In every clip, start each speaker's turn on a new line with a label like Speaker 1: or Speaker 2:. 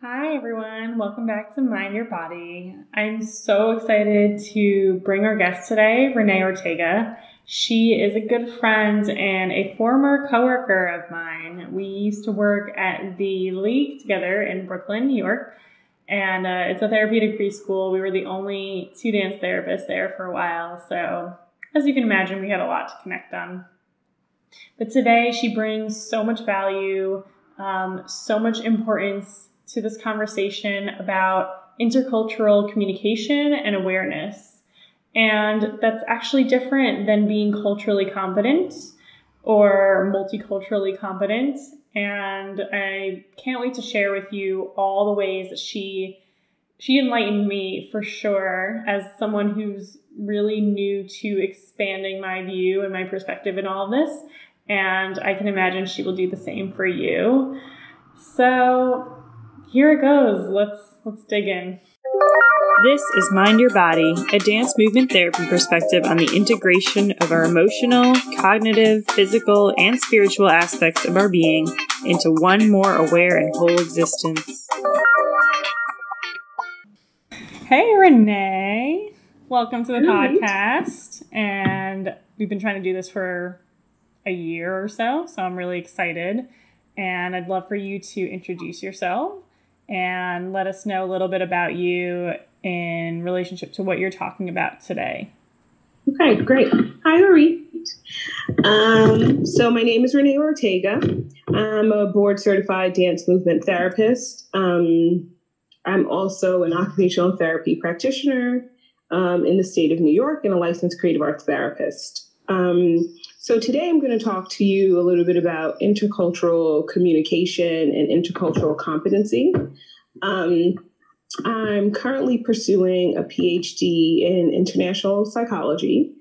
Speaker 1: Hi, everyone. Welcome back to Mind Your Body. I'm so excited to bring our guest today, Renee Ortega. She is a good friend and a former coworker of mine. We used to work at the League together in Brooklyn, New York, and uh, it's a therapeutic preschool. We were the only two dance therapists there for a while, so as you can imagine, we had a lot to connect on. But today, she brings so much value, um, so much importance to this conversation about intercultural communication and awareness. And that's actually different than being culturally competent or multiculturally competent. And I can't wait to share with you all the ways that she she enlightened me for sure as someone who's really new to expanding my view and my perspective in all of this. And I can imagine she will do the same for you. So here it goes. Let's let's dig in. This is Mind Your Body, a dance movement therapy perspective on the integration of our emotional, cognitive, physical, and spiritual aspects of our being into one more aware and whole existence. Hey, Renee. Welcome to the podcast. And we've been trying to do this for a year or so, so I'm really excited. And I'd love for you to introduce yourself and let us know a little bit about you in relationship to what you're talking about today.
Speaker 2: Okay, great. Hi, Marie. Um, so my name is Renee Ortega. I'm a board certified dance movement therapist. Um, I'm also an occupational therapy practitioner um, in the state of New York and a licensed creative arts therapist. Um, so today I'm going to talk to you a little bit about intercultural communication and intercultural competency. Um, I'm currently pursuing a PhD in international psychology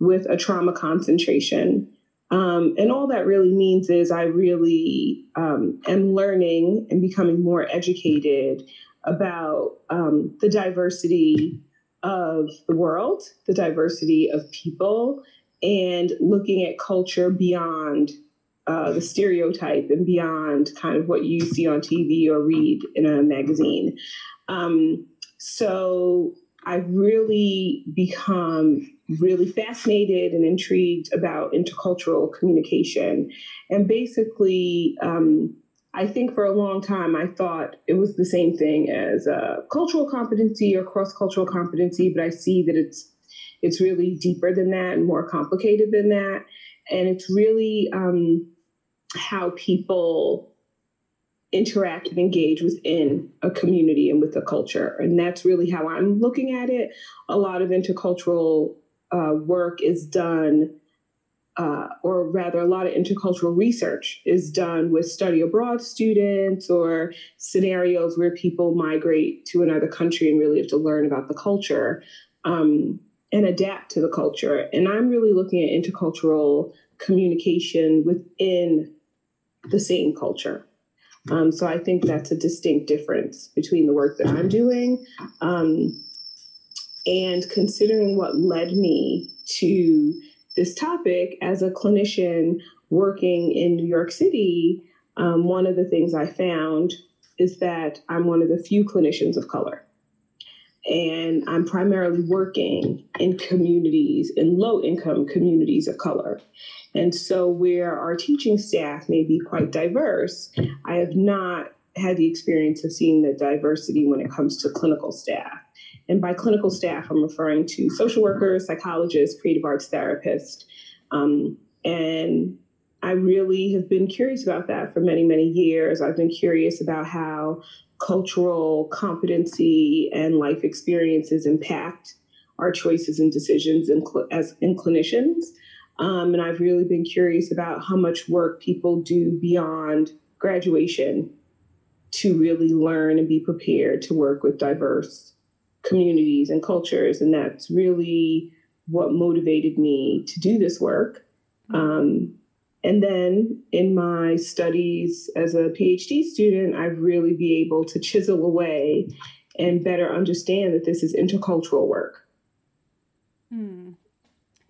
Speaker 2: with a trauma concentration. Um, and all that really means is I really um, am learning and becoming more educated about um, the diversity of the world, the diversity of people, and looking at culture beyond uh, the stereotype and beyond kind of what you see on TV or read in a magazine. Um, so I've really become really fascinated and intrigued about intercultural communication. And basically, um, I think for a long time I thought it was the same thing as uh, cultural competency or cross cultural competency, but I see that it's it's really deeper than that and more complicated than that, and it's really um, how people interact and engage within a community and with a culture. And that's really how I'm looking at it. A lot of intercultural uh, work is done, uh, or rather, a lot of intercultural research is done with study abroad students or scenarios where people migrate to another country and really have to learn about the culture um, and adapt to the culture. And I'm really looking at intercultural communication within the same culture. Um, so I think that's a distinct difference between the work that I'm doing um, and considering what led me to this topic as a clinician working in New York City. Um, one of the things I found is that I'm one of the few clinicians of color. And I'm primarily working in communities, in low income communities of color. And so, where our teaching staff may be quite diverse, I have not had the experience of seeing the diversity when it comes to clinical staff. And by clinical staff, I'm referring to social workers, psychologists, creative arts therapists. Um, and I really have been curious about that for many, many years. I've been curious about how cultural competency and life experiences impact our choices and decisions in cl- as in clinicians. Um, and I've really been curious about how much work people do beyond graduation to really learn and be prepared to work with diverse communities and cultures. And that's really what motivated me to do this work. Um, and then in my studies as a PhD student, I've really be able to chisel away and better understand that this is intercultural work.
Speaker 1: Hmm.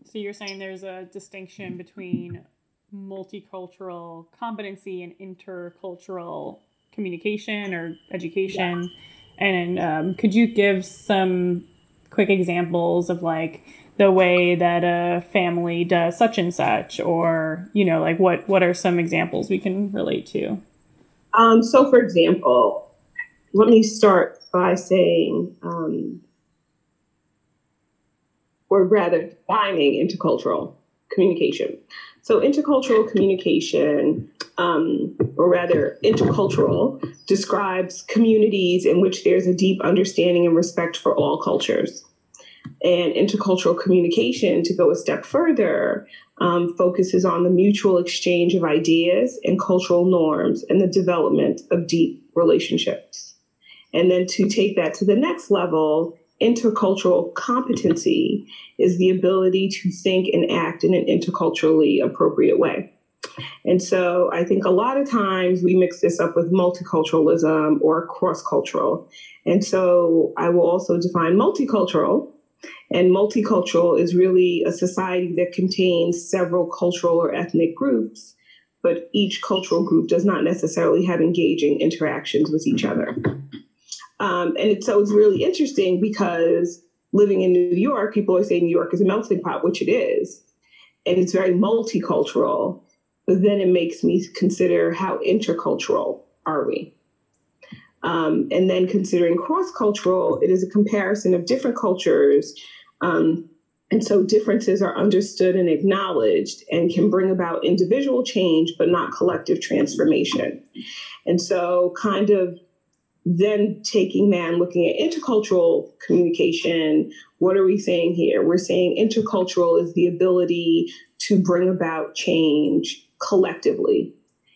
Speaker 1: So you're saying there's a distinction between multicultural competency and intercultural communication or education. Yeah. And um, could you give some quick examples of like the way that a family does such and such, or you know, like what what are some examples we can relate to?
Speaker 2: Um, so, for example, let me start by saying, um, or rather, defining intercultural communication. So, intercultural communication, um, or rather, intercultural, describes communities in which there's a deep understanding and respect for all cultures. And intercultural communication, to go a step further, um, focuses on the mutual exchange of ideas and cultural norms and the development of deep relationships. And then to take that to the next level, intercultural competency is the ability to think and act in an interculturally appropriate way. And so I think a lot of times we mix this up with multiculturalism or cross cultural. And so I will also define multicultural. And multicultural is really a society that contains several cultural or ethnic groups, but each cultural group does not necessarily have engaging interactions with each other. Um, and it, so it's really interesting because living in New York, people always say New York is a melting pot, which it is. And it's very multicultural. But then it makes me consider how intercultural are we? Um, and then considering cross cultural, it is a comparison of different cultures. Um, and so differences are understood and acknowledged and can bring about individual change, but not collective transformation. And so, kind of then taking man looking at intercultural communication what are we saying here we're saying intercultural is the ability to bring about change collectively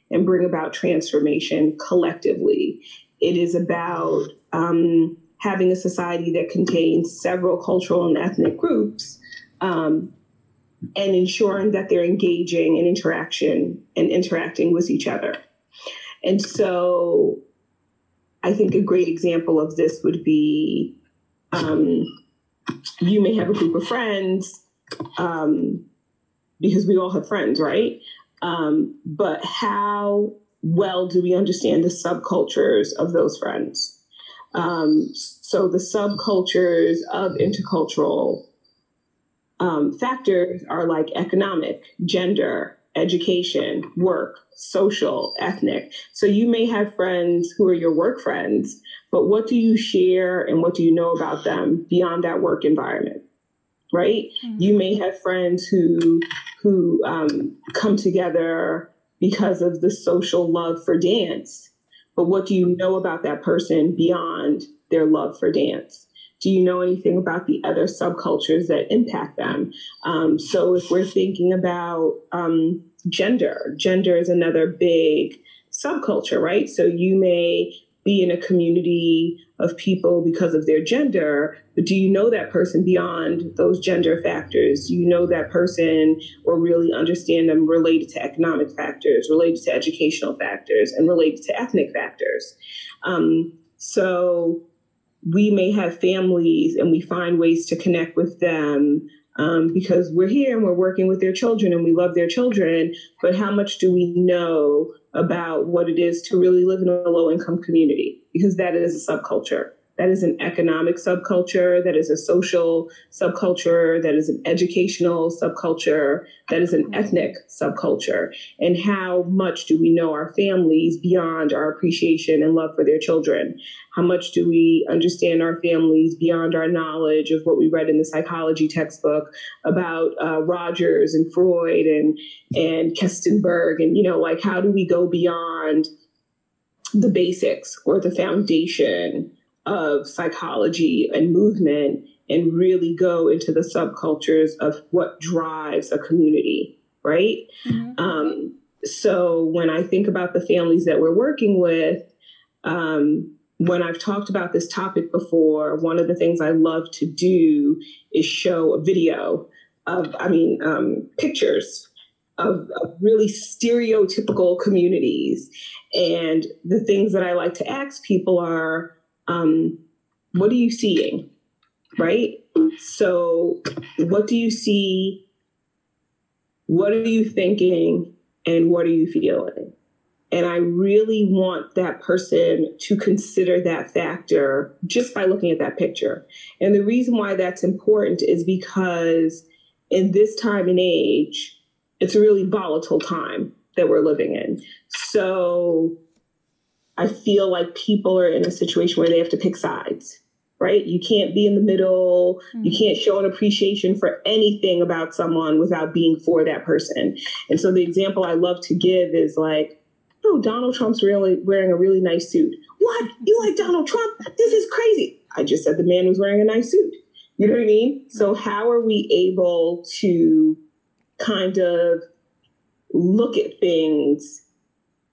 Speaker 2: and bring about transformation collectively it is about um, having a society that contains several cultural and ethnic groups um, and ensuring that they're engaging in interaction and interacting with each other and so I think a great example of this would be um, you may have a group of friends um, because we all have friends, right? Um, but how well do we understand the subcultures of those friends? Um, so the subcultures of intercultural um, factors are like economic, gender, education, work, social, ethnic. So you may have friends who are your work friends, but what do you share and what do you know about them beyond that work environment? Right? Mm-hmm. You may have friends who who um, come together because of the social love for dance, but what do you know about that person beyond their love for dance? Do you know anything about the other subcultures that impact them? Um, so, if we're thinking about um, gender, gender is another big subculture, right? So, you may be in a community of people because of their gender, but do you know that person beyond those gender factors? Do you know that person or really understand them related to economic factors, related to educational factors, and related to ethnic factors? Um, so we may have families and we find ways to connect with them um, because we're here and we're working with their children and we love their children. But how much do we know about what it is to really live in a low income community? Because that is a subculture that is an economic subculture, that is a social subculture, that is an educational subculture, that is an ethnic subculture. And how much do we know our families beyond our appreciation and love for their children? How much do we understand our families beyond our knowledge of what we read in the psychology textbook about uh, Rogers and Freud and and Kestenberg and you know like how do we go beyond the basics or the foundation of psychology and movement and really go into the subcultures of what drives a community, right? Mm-hmm. Um, so when I think about the families that we're working with, um, when I've talked about this topic before, one of the things I love to do is show a video of, I mean, um, pictures of, of, really stereotypical communities. And the things that I like to ask people are, um, what are you seeing? Right? So, what do you see? What are you thinking? And what are you feeling? And I really want that person to consider that factor just by looking at that picture. And the reason why that's important is because in this time and age, it's a really volatile time that we're living in. So I feel like people are in a situation where they have to pick sides, right? You can't be in the middle. Mm-hmm. You can't show an appreciation for anything about someone without being for that person. And so the example I love to give is like, oh, Donald Trump's really wearing a really nice suit. What? You like Donald Trump? This is crazy. I just said the man was wearing a nice suit. You know what I mean? So how are we able to kind of look at things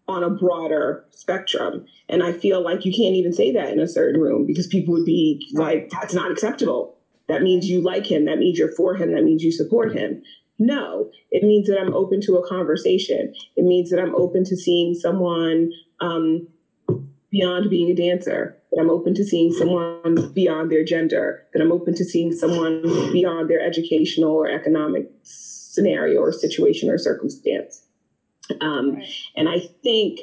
Speaker 2: on a broader spectrum? And I feel like you can't even say that in a certain room because people would be like, that's not acceptable. That means you like him. That means you're for him. That means you support him. No, it means that I'm open to a conversation. It means that I'm open to seeing someone um, beyond being a dancer, that I'm open to seeing someone beyond their gender, that I'm open to seeing someone beyond their educational or economic scenario or situation or circumstance. Um, right. And I think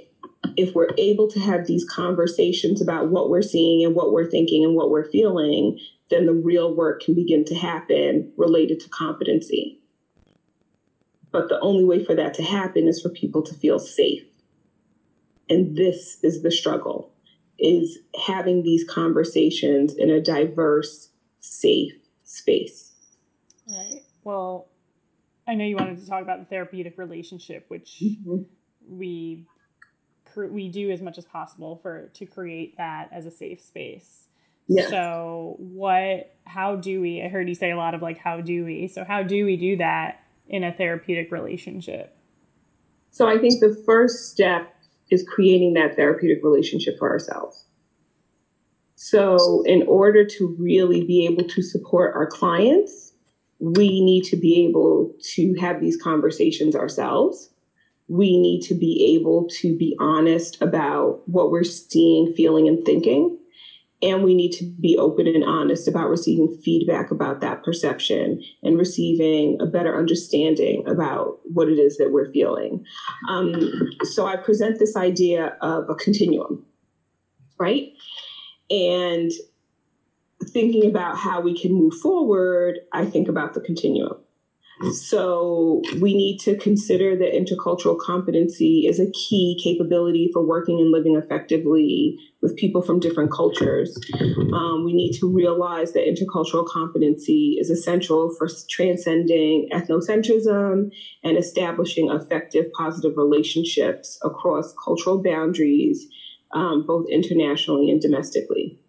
Speaker 2: if we're able to have these conversations about what we're seeing and what we're thinking and what we're feeling, then the real work can begin to happen related to competency. But the only way for that to happen is for people to feel safe. And this is the struggle is having these conversations in a diverse, safe space.
Speaker 1: Right. Well, I know you wanted to talk about the therapeutic relationship, which mm-hmm. we we do as much as possible for to create that as a safe space. Yes. So what how do we I heard you say a lot of like how do we? So how do we do that in a therapeutic relationship?
Speaker 2: So I think the first step is creating that therapeutic relationship for ourselves. So, in order to really be able to support our clients, we need to be able to have these conversations ourselves. We need to be able to be honest about what we're seeing, feeling, and thinking. And we need to be open and honest about receiving feedback about that perception and receiving a better understanding about what it is that we're feeling. Um, so I present this idea of a continuum, right? And thinking about how we can move forward, I think about the continuum. So we need to consider that intercultural competency is a key capability for working and living effectively with people from different cultures. Um, we need to realize that intercultural competency is essential for transcending ethnocentrism and establishing effective positive relationships across cultural boundaries, um, both internationally and domestically.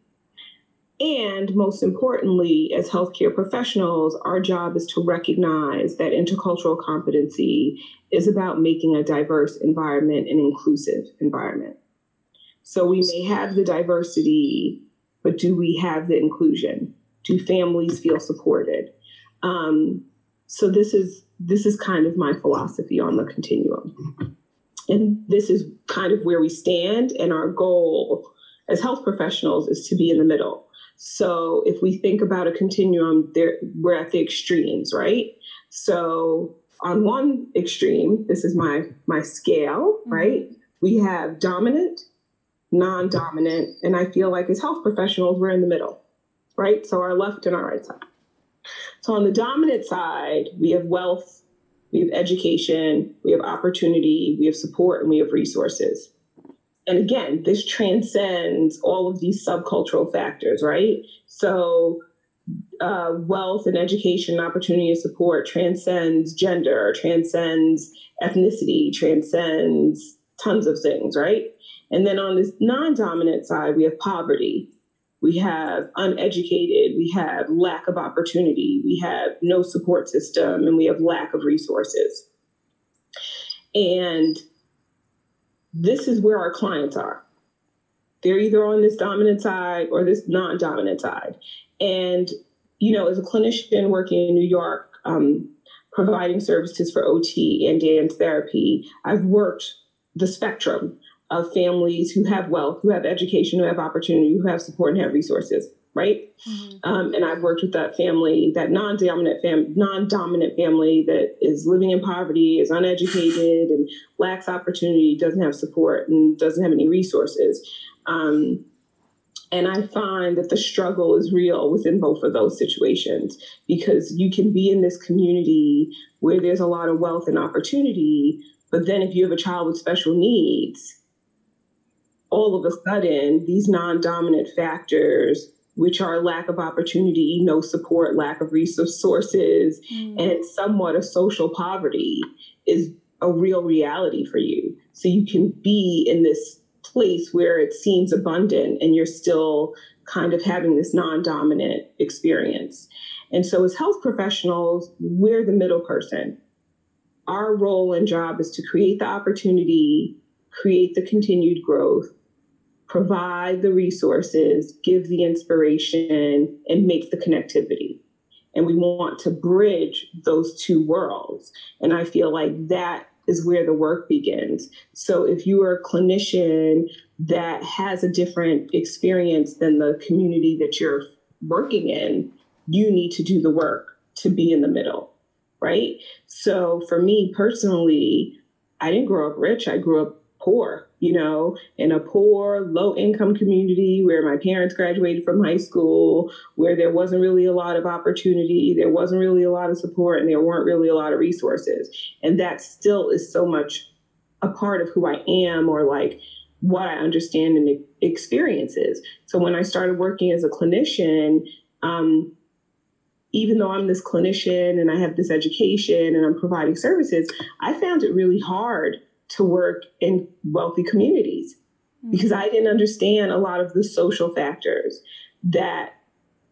Speaker 2: And most importantly, as healthcare professionals, our job is to recognize that intercultural competency is about making a diverse environment an inclusive environment. So we may have the diversity, but do we have the inclusion? Do families feel supported? Um, so this is this is kind of my philosophy on the continuum, and this is kind of where we stand. And our goal as health professionals is to be in the middle so if we think about a continuum, there we're at the extremes, right? So on one extreme, this is my my scale, mm-hmm. right? We have dominant, non-dominant, and I feel like as health professionals, we're in the middle, right? So our left and our right side. So on the dominant side, we have wealth, we have education, we have opportunity, we have support, and we have resources and again, this transcends all of these subcultural factors, right? So, uh, wealth and education, opportunity and support transcends gender, transcends ethnicity, transcends tons of things, right? And then on this non dominant side, we have poverty, we have uneducated, we have lack of opportunity, we have no support system, and we have lack of resources. And this is where our clients are. They're either on this dominant side or this non dominant side. And, you know, as a clinician working in New York, um, providing services for OT and dance therapy, I've worked the spectrum of families who have wealth, who have education, who have opportunity, who have support and have resources. Right? Mm-hmm. Um, and I've worked with that family, that non-dominant fam, non-dominant family that is living in poverty, is uneducated, and lacks opportunity, doesn't have support, and doesn't have any resources. Um, and I find that the struggle is real within both of those situations because you can be in this community where there's a lot of wealth and opportunity, but then if you have a child with special needs, all of a sudden, these non dominant factors, which are lack of opportunity, no support, lack of resources, mm. and somewhat of social poverty, is a real reality for you. So you can be in this place where it seems abundant and you're still kind of having this non dominant experience. And so, as health professionals, we're the middle person. Our role and job is to create the opportunity, create the continued growth, provide the resources, give the inspiration, and make the connectivity. And we want to bridge those two worlds. And I feel like that is where the work begins. So if you are a clinician that has a different experience than the community that you're working in, you need to do the work to be in the middle, right? So for me personally, I didn't grow up rich, I grew up poor, you know, in a poor, low income community where my parents graduated from high school, where there wasn't really a lot of opportunity, there wasn't really a lot of support, and there weren't really a lot of resources. And that still is so much a part of who I am or like what I understand and experiences. So when I started working as a clinician, um, even though I'm this clinician and I have this education and I'm providing services, I found it really hard to work in wealthy communities mm-hmm. because I didn't understand a lot of the social factors that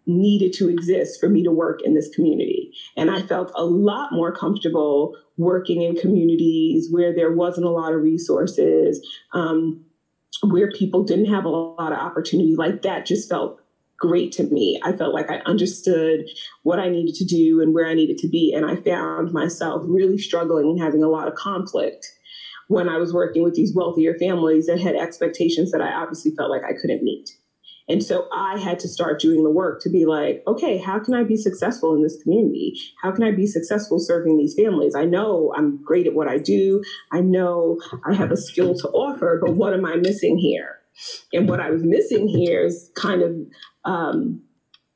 Speaker 2: needed to exist for me to work in this community. And I felt a lot more comfortable working in communities where there wasn't a lot of resources, um, where people didn't have a lot of opportunity. Like that just felt great to me. I felt like I understood what I needed to do and where I needed to be. And I found myself really struggling and having a lot of conflict when I was working with these wealthier families that had expectations that I obviously felt like I couldn't meet. And so I had to start doing the work to be like, okay, how can I be successful in this community? How can I be successful serving these families? I know I'm great at what I do. I know I have a skill to offer, but what am I missing here? And what I was missing here is kind of um,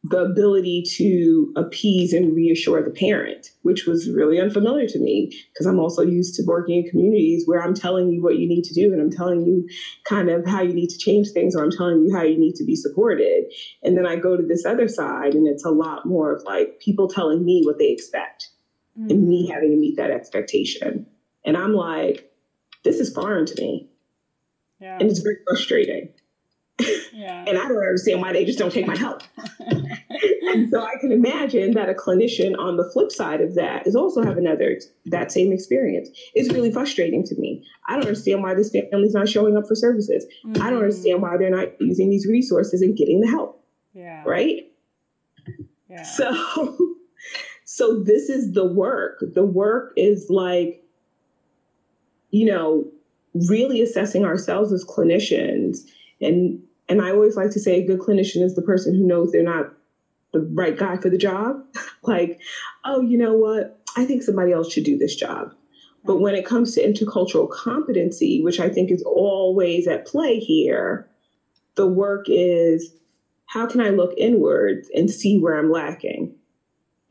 Speaker 2: the ability to appease and reassure the parent, which was really unfamiliar to me because I'm also used to working in communities where I'm telling you what you need to do and I'm telling you kind of how you need to change things or I'm telling you how you need to be supported. And then I go to this other side and it's a lot more of like people telling me what they expect mm-hmm. and me mm. having to meet that expectation. And I'm like, this is foreign to me. Yeah. And it's very frustrating. Yeah. and I don't understand why they just don't take my help. and so I can imagine that a clinician on the flip side of that is also have another that same experience. It's really frustrating to me. I don't understand why this family's not showing up for services. Mm-hmm. I don't understand why they're not using these resources and getting the help. Yeah. Right? Yeah. So so this is the work. The work is like you know, really assessing ourselves as clinicians and and I always like to say a good clinician is the person who knows they're not the right guy for the job. like, oh, you know what? I think somebody else should do this job. But when it comes to intercultural competency, which I think is always at play here, the work is how can I look inwards and see where I'm lacking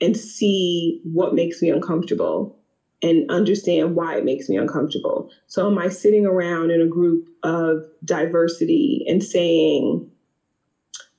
Speaker 2: and see what makes me uncomfortable and understand why it makes me uncomfortable. So, am I sitting around in a group of diversity and saying,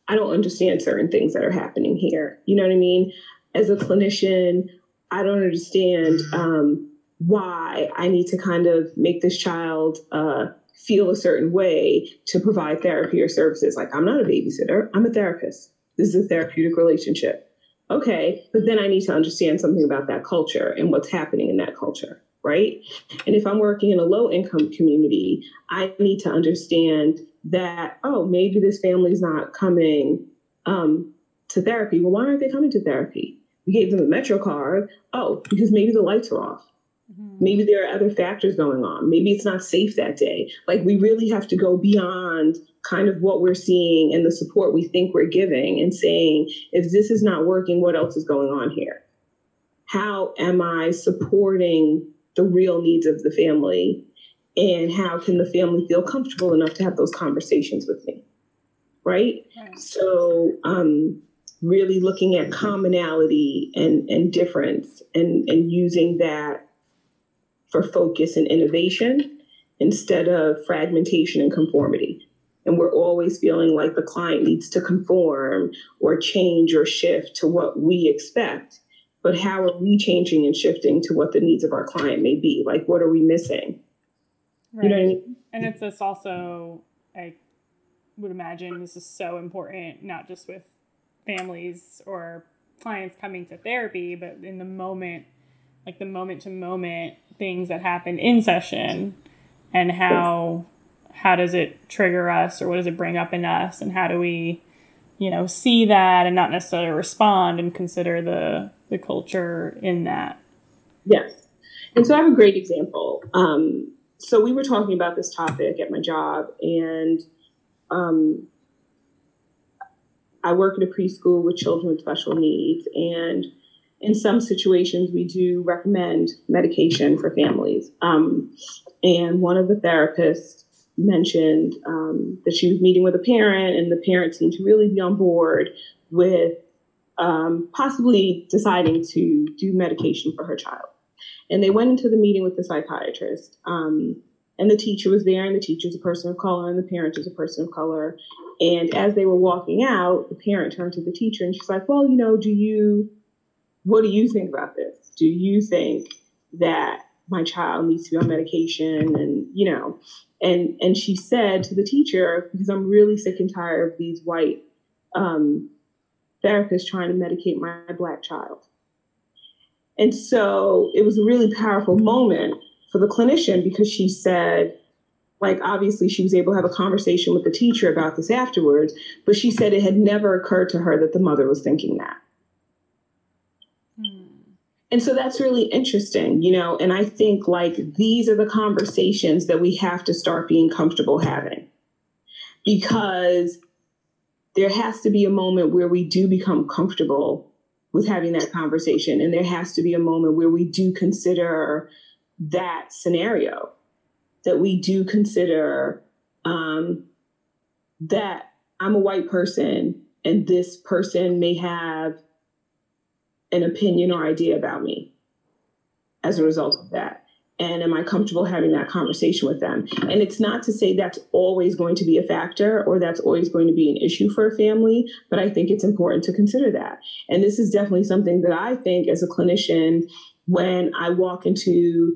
Speaker 2: I don't understand certain things that are happening here? You know what I mean? As a clinician, I don't understand um, why I need to kind of make this child uh, feel a certain way to provide therapy or services. Like, I'm not a babysitter, I'm a therapist. This is a therapeutic relationship okay, but then I need to understand something about that culture and what's happening in that culture, right? And if I'm working in a low income community, I need to understand that, oh, maybe this family's not coming um, to therapy. Well, why aren't they coming to therapy? We gave them a Metro card. Oh, because maybe the lights are off. Mm-hmm. Maybe there are other factors going on. Maybe it's not safe that day. Like we really have to go beyond kind of what we're seeing and the support we think we're giving and saying, if this is not working, what else is going on here? How am I supporting the real needs of the family? And how can the family feel comfortable enough to have those conversations with me? Right? So, um, really looking at commonality and, and difference and, and using that for focus and innovation instead of fragmentation and conformity. And we're always feeling like the client needs to conform or change or shift to what we expect. But how are we changing and shifting to what the needs of our client may be? Like, what are we missing?
Speaker 1: Right. You know I mean? And it's this also, I would imagine this is so important, not just with families or clients coming to therapy, but in the moment, like the moment to moment things that happen in session and how how does it trigger us or what does it bring up in us and how do we you know see that and not necessarily respond and consider the the culture in that?
Speaker 2: Yes. And so i have a great example. Um, so we were talking about this topic at my job and um, I work at a preschool with children with special needs, and in some situations, we do recommend medication for families. Um, and one of the therapists mentioned um, that she was meeting with a parent, and the parent seemed to really be on board with um, possibly deciding to do medication for her child. And they went into the meeting with the psychiatrist. Um, and the teacher was there, and the teacher is a person of color, and the parent is a person of color. And as they were walking out, the parent turned to the teacher and she's like, Well, you know, do you, what do you think about this? Do you think that my child needs to be on medication? And, you know, and, and she said to the teacher, because I'm really sick and tired of these white um, therapists trying to medicate my black child. And so it was a really powerful moment for the clinician because she said, like obviously she was able to have a conversation with the teacher about this afterwards, but she said it had never occurred to her that the mother was thinking that. And so that's really interesting, you know, and I think like these are the conversations that we have to start being comfortable having because there has to be a moment where we do become comfortable with having that conversation. And there has to be a moment where we do consider that scenario that we do consider um, that I'm a white person and this person may have an opinion or idea about me as a result of that. And am I comfortable having that conversation with them? And it's not to say that's always going to be a factor or that's always going to be an issue for a family, but I think it's important to consider that. And this is definitely something that I think as a clinician, when I walk into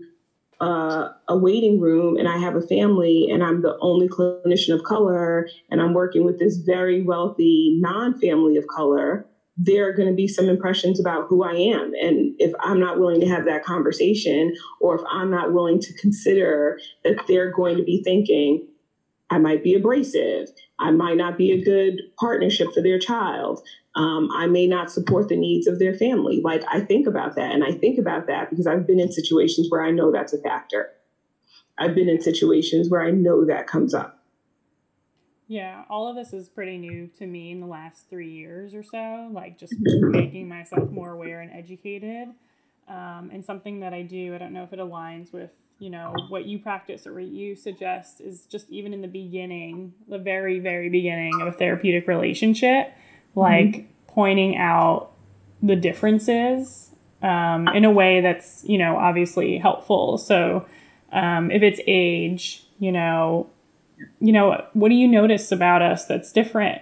Speaker 2: uh, a waiting room and I have a family and I'm the only clinician of color and I'm working with this very wealthy non family of color, there are going to be some impressions about who I am. And if I'm not willing to have that conversation, or if I'm not willing to consider that they're going to be thinking, I might be abrasive, I might not be a good partnership for their child, um, I may not support the needs of their family. Like I think about that, and I think about that because I've been in situations where I know that's a factor. I've been in situations where I know that comes up.
Speaker 1: Yeah, all of this is pretty new to me in the last three years or so. Like just making myself more aware and educated, um, and something that I do. I don't know if it aligns with you know what you practice or what you suggest is just even in the beginning, the very very beginning of a therapeutic relationship like mm-hmm. pointing out the differences um, in a way that's you know obviously helpful so um, if it's age you know you know what do you notice about us that's different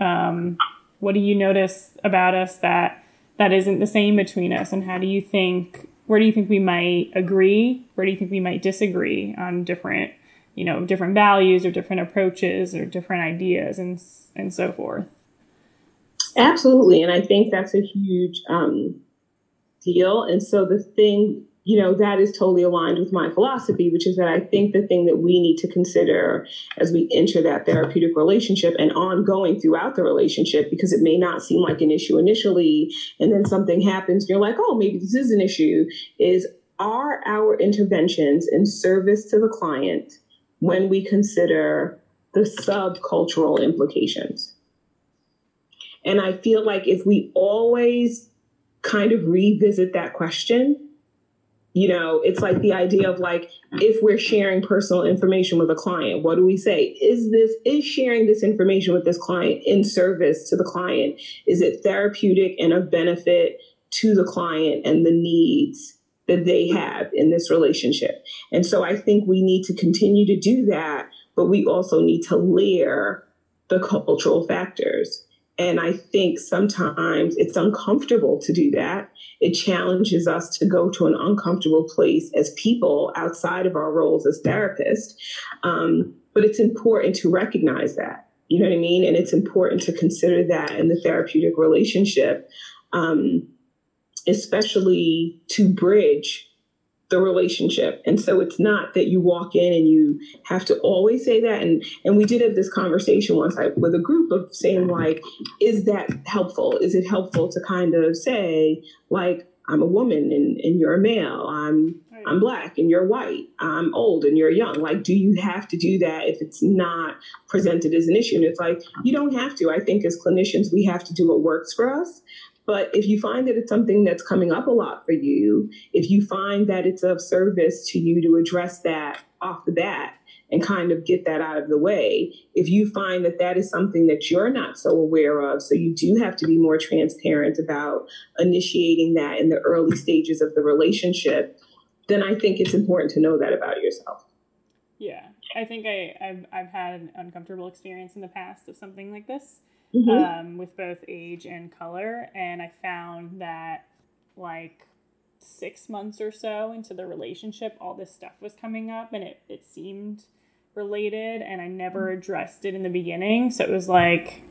Speaker 1: um, what do you notice about us that that isn't the same between us and how do you think where do you think we might agree where do you think we might disagree on different you know different values or different approaches or different ideas and and so forth
Speaker 2: Absolutely. And I think that's a huge um, deal. And so the thing, you know, that is totally aligned with my philosophy, which is that I think the thing that we need to consider as we enter that therapeutic relationship and ongoing throughout the relationship, because it may not seem like an issue initially, and then something happens, you're like, oh, maybe this is an issue, is are our interventions in service to the client when we consider the subcultural implications. And I feel like if we always kind of revisit that question, you know, it's like the idea of like if we're sharing personal information with a client, what do we say? Is this is sharing this information with this client in service to the client? Is it therapeutic and of benefit to the client and the needs that they have in this relationship? And so I think we need to continue to do that, but we also need to layer the cultural factors and I think sometimes it's uncomfortable to do that. It challenges us to go to an uncomfortable place as people outside of our roles as therapists. Um, but it's important to recognize that. You know what I mean? And it's important to consider that in the therapeutic relationship, um, especially to bridge the relationship. And so it's not that you walk in and you have to always say that. And and we did have this conversation once with a group of saying like, is that helpful? Is it helpful to kind of say like, I'm a woman and, and you're a male. I'm I'm black and you're white. I'm old and you're young. Like, do you have to do that if it's not presented as an issue? And it's like, you don't have to. I think as clinicians, we have to do what works for us. But if you find that it's something that's coming up a lot for you, if you find that it's of service to you to address that off the bat and kind of get that out of the way, if you find that that is something that you're not so aware of, so you do have to be more transparent about initiating that in the early stages of the relationship, then I think it's important to know that about yourself.
Speaker 1: Yeah, I think I, I've, I've had an uncomfortable experience in the past of something like this mm-hmm. um, with both age and color. And I found that like six months or so into the relationship, all this stuff was coming up and it, it seemed related and I never mm-hmm. addressed it in the beginning. So it was like,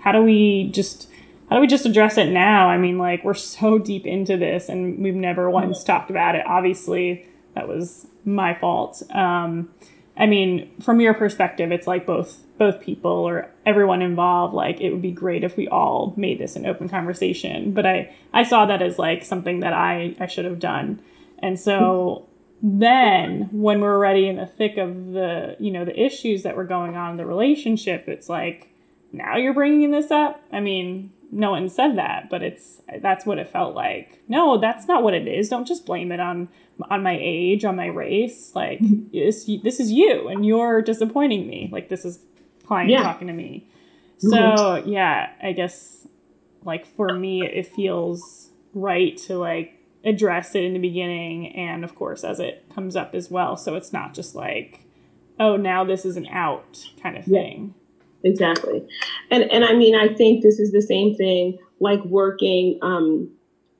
Speaker 1: how do we just how do we just address it now? I mean, like we're so deep into this and we've never once mm-hmm. talked about it. Obviously, that was my fault. Um, I mean, from your perspective, it's like both both people or everyone involved. Like it would be great if we all made this an open conversation. But I I saw that as like something that I I should have done. And so then when we're already in the thick of the you know the issues that were going on in the relationship, it's like now you're bringing this up. I mean, no one said that, but it's that's what it felt like. No, that's not what it is. Don't just blame it on on my age, on my race. Like this, this is you, and you're disappointing me. Like this is client yeah. talking to me. So mm-hmm. yeah, I guess like for me, it feels right to like address it in the beginning, and of course as it comes up as well. So it's not just like, oh, now this is an out kind of thing.
Speaker 2: Exactly, and and I mean, I think this is the same thing like working. Um,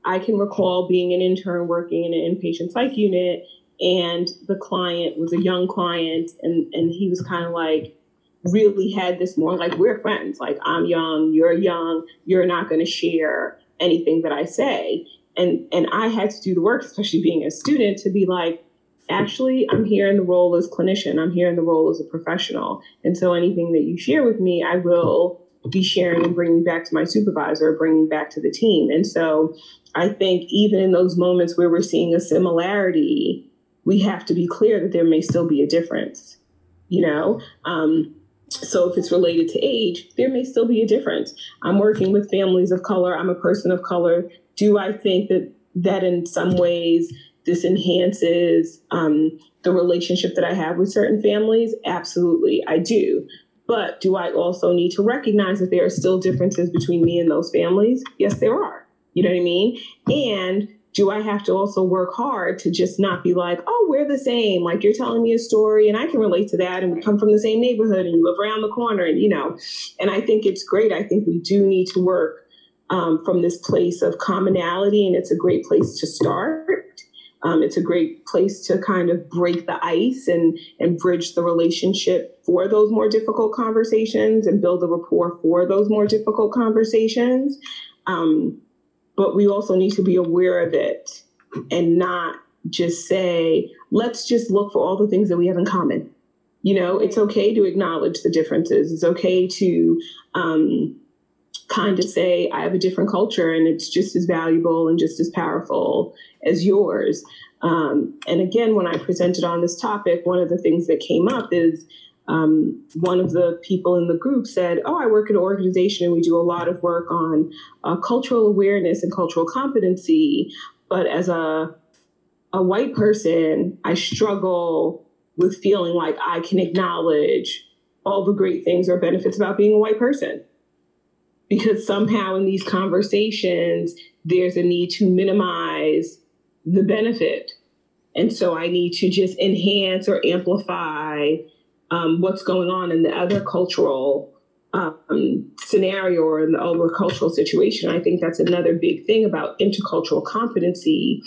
Speaker 2: I can recall being an intern working in an inpatient psych unit, and the client was a young client, and and he was kind of like really had this more like we're friends. Like I'm young, you're young, you're not going to share anything that I say, and and I had to do the work, especially being a student, to be like. Actually, I'm here in the role as clinician. I'm here in the role as a professional. And so anything that you share with me, I will be sharing and bringing back to my supervisor, bringing back to the team. And so I think even in those moments where we're seeing a similarity, we have to be clear that there may still be a difference. You know, um, so if it's related to age, there may still be a difference. I'm working with families of color. I'm a person of color. Do I think that that in some ways this enhances um, the relationship that I have with certain families? Absolutely, I do. But do I also need to recognize that there are still differences between me and those families? Yes, there are. You know what I mean? And do I have to also work hard to just not be like, oh, we're the same? Like you're telling me a story and I can relate to that and we come from the same neighborhood and you live around the corner and you know. And I think it's great. I think we do need to work um, from this place of commonality and it's a great place to start. Um, it's a great place to kind of break the ice and and bridge the relationship for those more difficult conversations and build a rapport for those more difficult conversations. Um, but we also need to be aware of it and not just say, let's just look for all the things that we have in common. You know, it's okay to acknowledge the differences. It's okay to um, kind of say, I have a different culture and it's just as valuable and just as powerful as yours. Um, and again, when I presented on this topic, one of the things that came up is um, one of the people in the group said, Oh, I work at an organization and we do a lot of work on uh, cultural awareness and cultural competency. But as a, a white person, I struggle with feeling like I can acknowledge all the great things or benefits about being a white person. Because somehow in these conversations, there's a need to minimize the benefit. And so I need to just enhance or amplify um, what's going on in the other cultural um, scenario or in the other cultural situation. I think that's another big thing about intercultural competency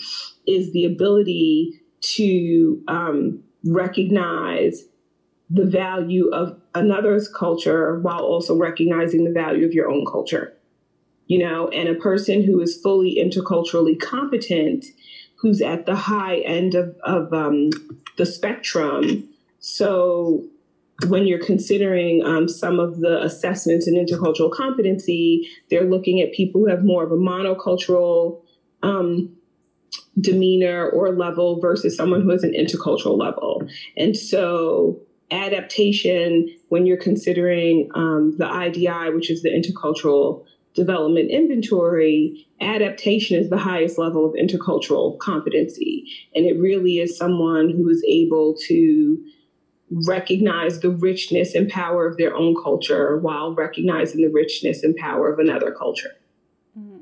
Speaker 2: is the ability to um, recognize the value of another's culture while also recognizing the value of your own culture. You know, and a person who is fully interculturally competent, who's at the high end of, of um, the spectrum. So when you're considering um, some of the assessments in intercultural competency, they're looking at people who have more of a monocultural um, demeanor or level versus someone who has an intercultural level. And so adaptation, when you're considering um, the IDI, which is the intercultural development inventory, adaptation is the highest level of intercultural competency. And it really is someone who is able to recognize the richness and power of their own culture while recognizing the richness and power of another culture. Mm.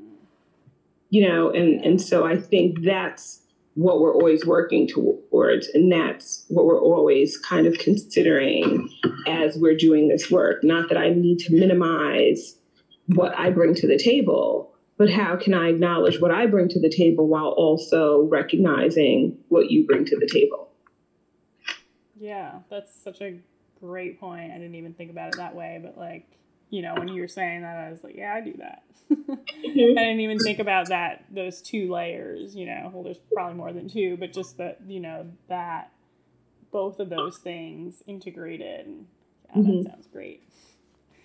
Speaker 2: You know, and, and so I think that's what we're always working towards. And that's what we're always kind of considering as we're doing this work. Not that I need to minimize what I bring to the table, but how can I acknowledge what I bring to the table while also recognizing what you bring to the table?
Speaker 1: Yeah, that's such a great point. I didn't even think about it that way, but like, you know, when you were saying that, I was like, yeah, I do that. mm-hmm. I didn't even think about that, those two layers, you know, well, there's probably more than two, but just that, you know, that both of those things integrated. Yeah, mm-hmm. that sounds great.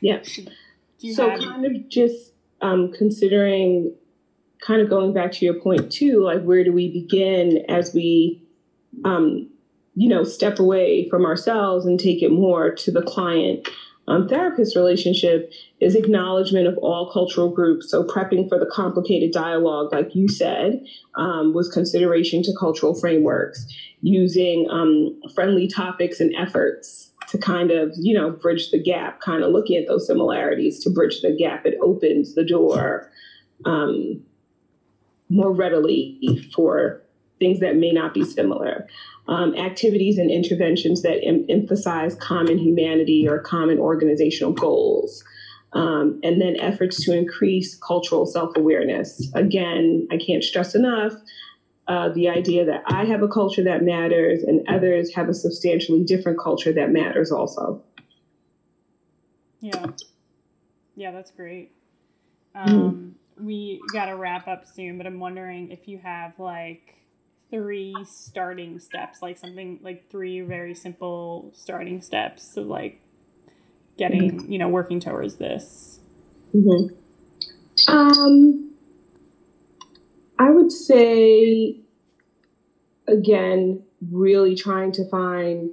Speaker 2: Yeah. so have... kind of just um, considering, kind of going back to your point too, like where do we begin as we um, you know, step away from ourselves and take it more to the client um, therapist relationship is acknowledgement of all cultural groups. So, prepping for the complicated dialogue, like you said, um, was consideration to cultural frameworks, using um, friendly topics and efforts to kind of, you know, bridge the gap, kind of looking at those similarities to bridge the gap. It opens the door um, more readily for things that may not be similar um, activities and interventions that em- emphasize common humanity or common organizational goals. Um, and then efforts to increase cultural self awareness. Again, I can't stress enough uh, the idea that I have a culture that matters and others have a substantially different culture that matters also.
Speaker 1: Yeah. Yeah, that's great. Mm-hmm. Um, mm-hmm. We got to wrap up soon, but I'm wondering if you have like three starting steps, like something like three very simple starting steps so like getting, mm-hmm. you know, working towards this?
Speaker 2: Mm-hmm. Um, I would say, again, really trying to find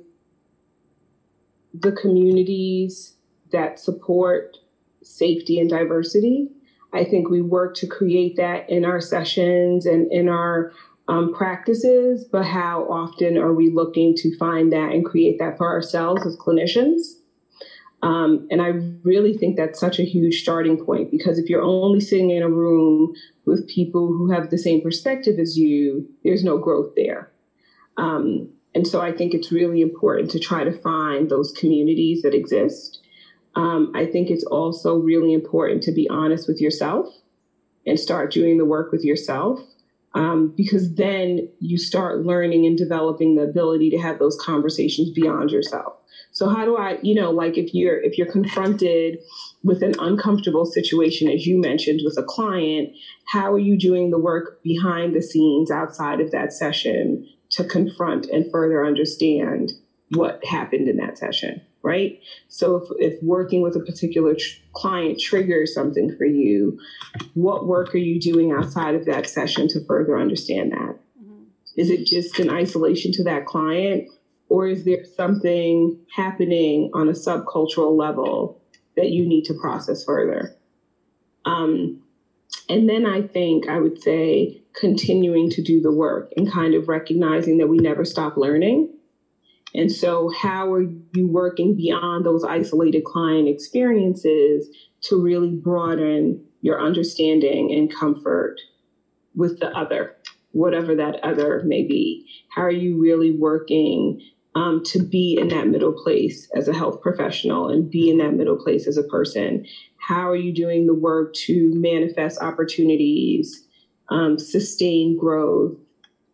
Speaker 2: the communities that support safety and diversity. I think we work to create that in our sessions and in our um, practices, but how often are we looking to find that and create that for ourselves as clinicians? Um, and I really think that's such a huge starting point because if you're only sitting in a room with people who have the same perspective as you, there's no growth there. Um, and so I think it's really important to try to find those communities that exist. Um, I think it's also really important to be honest with yourself and start doing the work with yourself um, because then you start learning and developing the ability to have those conversations beyond yourself. So how do i you know like if you're if you're confronted with an uncomfortable situation as you mentioned with a client how are you doing the work behind the scenes outside of that session to confront and further understand what happened in that session right? So if, if working with a particular tr- client triggers something for you, what work are you doing outside of that session to further understand that? Mm-hmm. Is it just an isolation to that client? Or is there something happening on a subcultural level that you need to process further? Um, and then I think I would say continuing to do the work and kind of recognizing that we never stop learning. And so, how are you working beyond those isolated client experiences to really broaden your understanding and comfort with the other, whatever that other may be? How are you really working um, to be in that middle place as a health professional and be in that middle place as a person? How are you doing the work to manifest opportunities, um, sustain growth,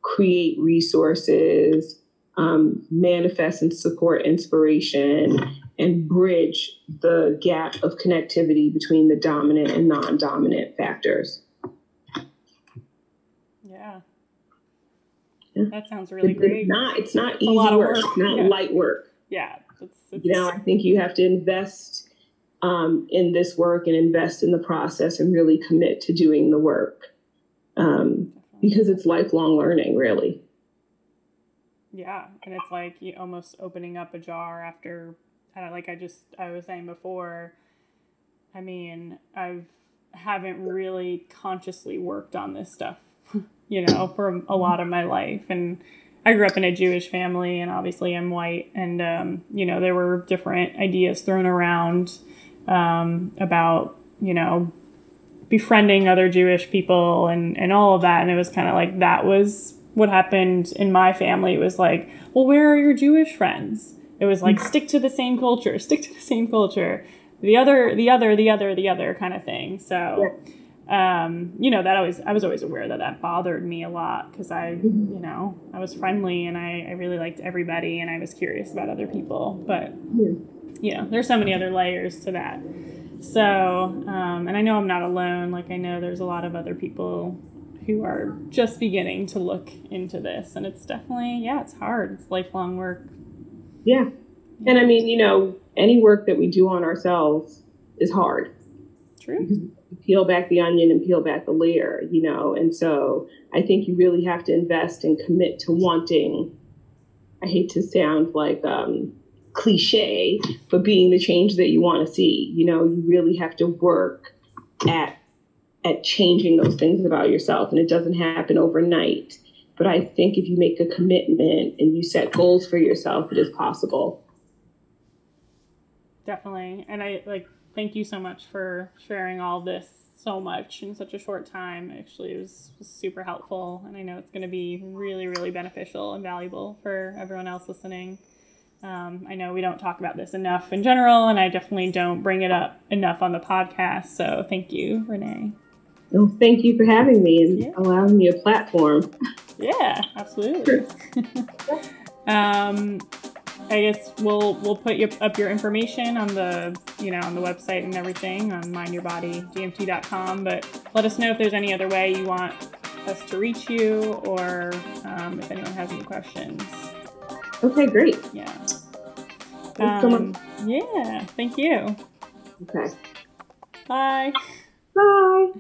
Speaker 2: create resources, um, manifest and support inspiration, and bridge the gap of connectivity between the dominant and non dominant factors?
Speaker 1: Yeah. That sounds really great.
Speaker 2: It's not. It's not it's easy work. work. It's not yeah. light work.
Speaker 1: Yeah. It's,
Speaker 2: it's... You know, I think you have to invest um, in this work and invest in the process and really commit to doing the work um, because it's lifelong learning, really.
Speaker 1: Yeah, and it's like you almost opening up a jar after, like I just I was saying before. I mean, I've haven't really consciously worked on this stuff you know, for a lot of my life. And I grew up in a Jewish family, and obviously I'm white. And, um, you know, there were different ideas thrown around um, about, you know, befriending other Jewish people and, and all of that. And it was kind of like that was what happened in my family. Was like, well, where are your Jewish friends? It was like, stick to the same culture, stick to the same culture. The other, the other, the other, the other kind of thing. So, yeah um, you know that always I was always aware that that bothered me a lot because I mm-hmm. you know I was friendly and I, I really liked everybody and I was curious about other people but yeah. you know there's so many other layers to that so um, and I know I'm not alone like I know there's a lot of other people who are just beginning to look into this and it's definitely yeah it's hard it's lifelong work
Speaker 2: yeah and I mean you know any work that we do on ourselves is hard
Speaker 1: true
Speaker 2: peel back the onion and peel back the layer, you know. And so I think you really have to invest and commit to wanting. I hate to sound like um, cliche, but being the change that you want to see. You know, you really have to work at at changing those things about yourself, and it doesn't happen overnight. But I think if you make a commitment and you set goals for yourself, it is possible.
Speaker 1: Definitely, and I like thank you so much for sharing all this so much in such a short time. Actually, it was, was super helpful, and I know it's going to be really, really beneficial and valuable for everyone else listening. Um, I know we don't talk about this enough in general, and I definitely don't bring it up enough on the podcast. So, thank you, Renee.
Speaker 2: Well, thank you for having me and yeah. allowing me a platform.
Speaker 1: Yeah, absolutely. um, I guess we'll we'll put your, up your information on the you know on the website and everything on mindyourbodyGMT.com. But let us know if there's any other way you want us to reach you, or um, if anyone has any questions.
Speaker 2: Okay, great.
Speaker 1: Yeah. Um, yeah. Thank you.
Speaker 2: Okay.
Speaker 1: Bye.
Speaker 2: Bye.